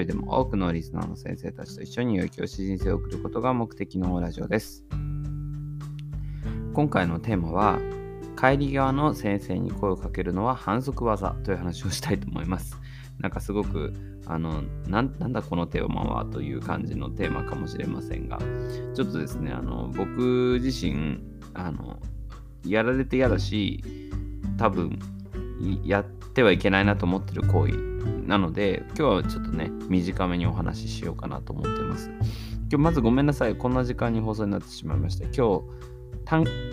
人でも多くのリスナーの先生たちと一緒に良い教師人生を送ることが目的のラジオです。今回のテーマは、帰り側の先生に声をかけるのは反則技という話をしたいと思います。なんかすごく、あの、なんだこのテーマはという感じのテーマかもしれませんが、ちょっとですね、あの、僕自身、あの、やられて嫌だし、多分、やってはいけないなと思ってる行為なので、今日はちょっとね、短めにお話ししようかなと思ってます。今日まずごめんなさい。こんな時間に放送になってしまいました。今日、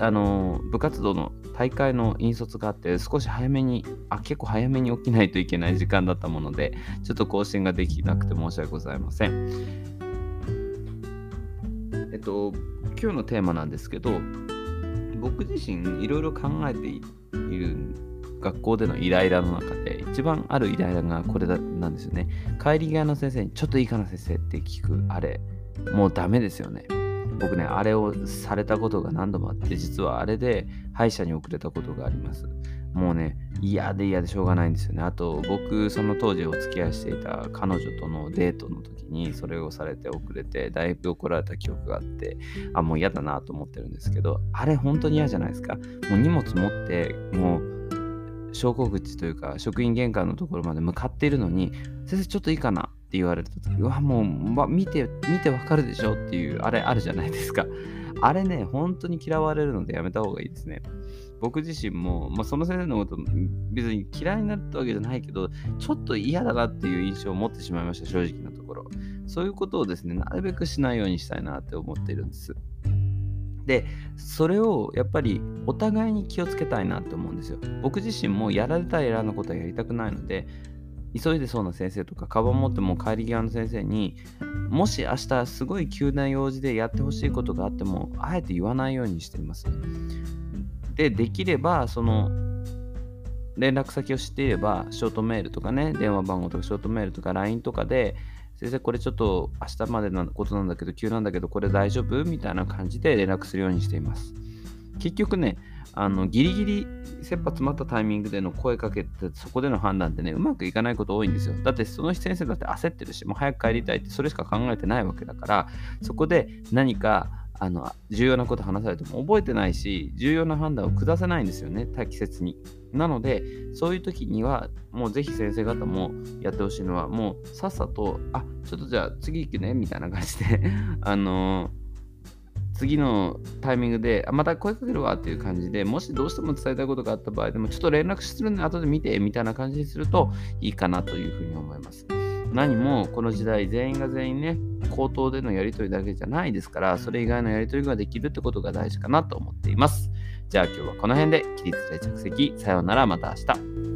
あの部活動の大会の引率があって少し早めにあ結構早めに起きないといけない時間だったものでちょっと更新ができなくて申し訳ございませんえっと今日のテーマなんですけど僕自身いろいろ考えている学校でのイライラの中で一番あるイライラがこれだなんですよね帰り際の先生にちょっといいかな先生って聞くあれもうダメですよね僕ね、あれをされたことが何度もあって、実はあれで歯医者に遅れたことがあります。もうね、嫌で嫌でしょうがないんですよね。あと、僕、その当時お付き合いしていた彼女とのデートの時に、それをされて遅れて、だいぶ怒られた記憶があって、あ、もう嫌だなと思ってるんですけど、あれ本当に嫌じゃないですか。もう荷物持って、もう、昇降口というか、職員玄関のところまで向かっているのに、先生、ちょっといいかな？って言われた時うわもう、ま、見て見てわかるでしょ？っていうあれあるじゃないですか。あれね本当に嫌われるのでやめた方がいいですね。僕自身も、まあ、その先生のこと別に嫌いになったわけじゃないけどちょっと嫌だなっていう印象を持ってしまいました正直なところ。そういうことをですねなるべくしないようにしたいなって思っているんです。でそれをやっぱりお互いに気をつけたいなって思うんですよ。僕自身もやられたらやらんのことはやりたくないので急いでそうな先生とかカバン持っても帰り際の先生にもし明日すごい急な用事でやってほしいことがあってもあえて言わないようにしています。でできればその連絡先を知っていればショートメールとかね電話番号とかショートメールとか LINE とかで先生これちょっと明日までのことなんだけど急なんだけどこれ大丈夫？みたいな感じで連絡するようにしています。結局ねあのギリギリ切羽詰まったタイミングでの声かけてそこでの判断ってねうまくいかないこと多いんですよ。だってその先生だって焦ってるしもう早く帰りたいってそれしか考えてないわけだからそこで何かあの重要なこと話されても覚えてないし重要な判断を下せないんですよね適切になのでそういう時にはもうぜひ先生方もやってほしいのはもうさっさとあちょっとじゃあ次行くねみたいな感じで あのー次のタイミングで、あまた声かけるわっていう感じで、もしどうしても伝えたいことがあった場合でも、ちょっと連絡するんで後で見てみたいな感じにするといいかなというふうに思います。何もこの時代全員が全員ね、口頭でのやり取りだけじゃないですから、それ以外のやり取りができるってことが大事かなと思っています。じゃあ今日はこの辺で起立で着席。さようなら、また明日。